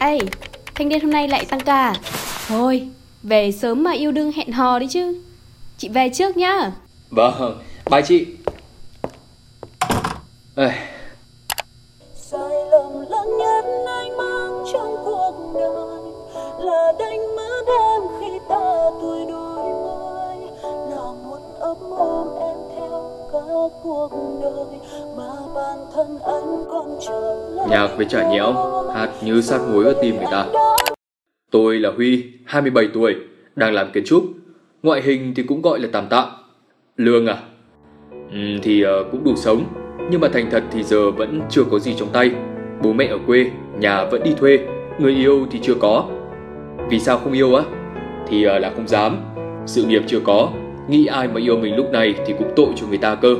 Ê, thanh niên hôm nay lại tăng ca à? Thôi, về sớm mà yêu đương hẹn hò đi chứ. Chị về trước nhá. Vâng, bye chị. Ê, nhạc với chả nhẽo Hát như sát muối ở tim người ta. Tôi là Huy, 27 tuổi Đang làm kiến trúc. Ngoại hình thì cũng gọi là tạm tạm Lương à? Ừ, Thì uh, cũng đủ sống. Nhưng mà thành thật thì giờ vẫn chưa có gì trong tay. Bố mẹ ở quê, nhà vẫn đi thuê. Người yêu thì chưa có. Vì sao không yêu á? Thì uh, là không dám. Sự nghiệp chưa có. Nghĩ ai mà yêu mình lúc này thì cũng tội cho người ta cơ.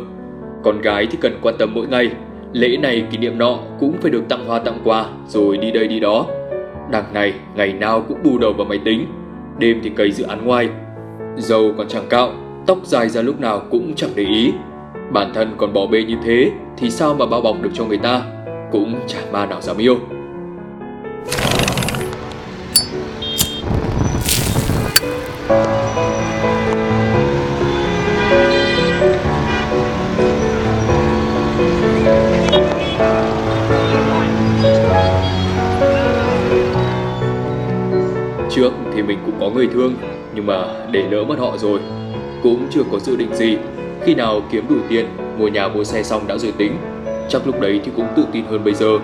Con gái thì cần quan tâm mỗi ngày. Lễ này, kỷ niệm nọ cũng phải được tặng hoa tặng quà, Rồi đi đây đi đó. Đằng này, ngày nào cũng bù đầu vào máy tính. Đêm thì cày dự án ngoài. Dầu còn chẳng cạo, Tóc dài ra lúc nào cũng chẳng để ý. Bản thân còn bỏ bê như thế, Thì sao mà bao bọc được cho người ta? Cũng chả ma nào dám yêu. Trước thì mình cũng có người thương, Nhưng mà để lỡ mất họ rồi, Cũng chưa có dự định gì. Khi nào kiếm đủ tiền, Mua nhà mua xe xong đã rồi tính. Chắc lúc đấy thì cũng tự tin hơn bây giờ.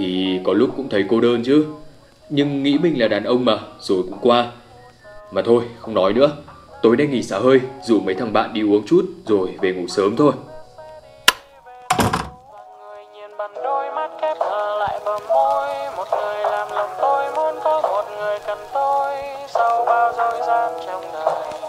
thì có lúc cũng thấy cô đơn chứ. Nhưng nghĩ mình là đàn ông mà, rồi cũng qua. Mà thôi, không nói nữa. Tối nay nghỉ xả hơi, rủ mấy thằng bạn đi uống chút rồi về ngủ sớm thôi. Tôi muốn có một người cần tôi sau bao dối gian trong đời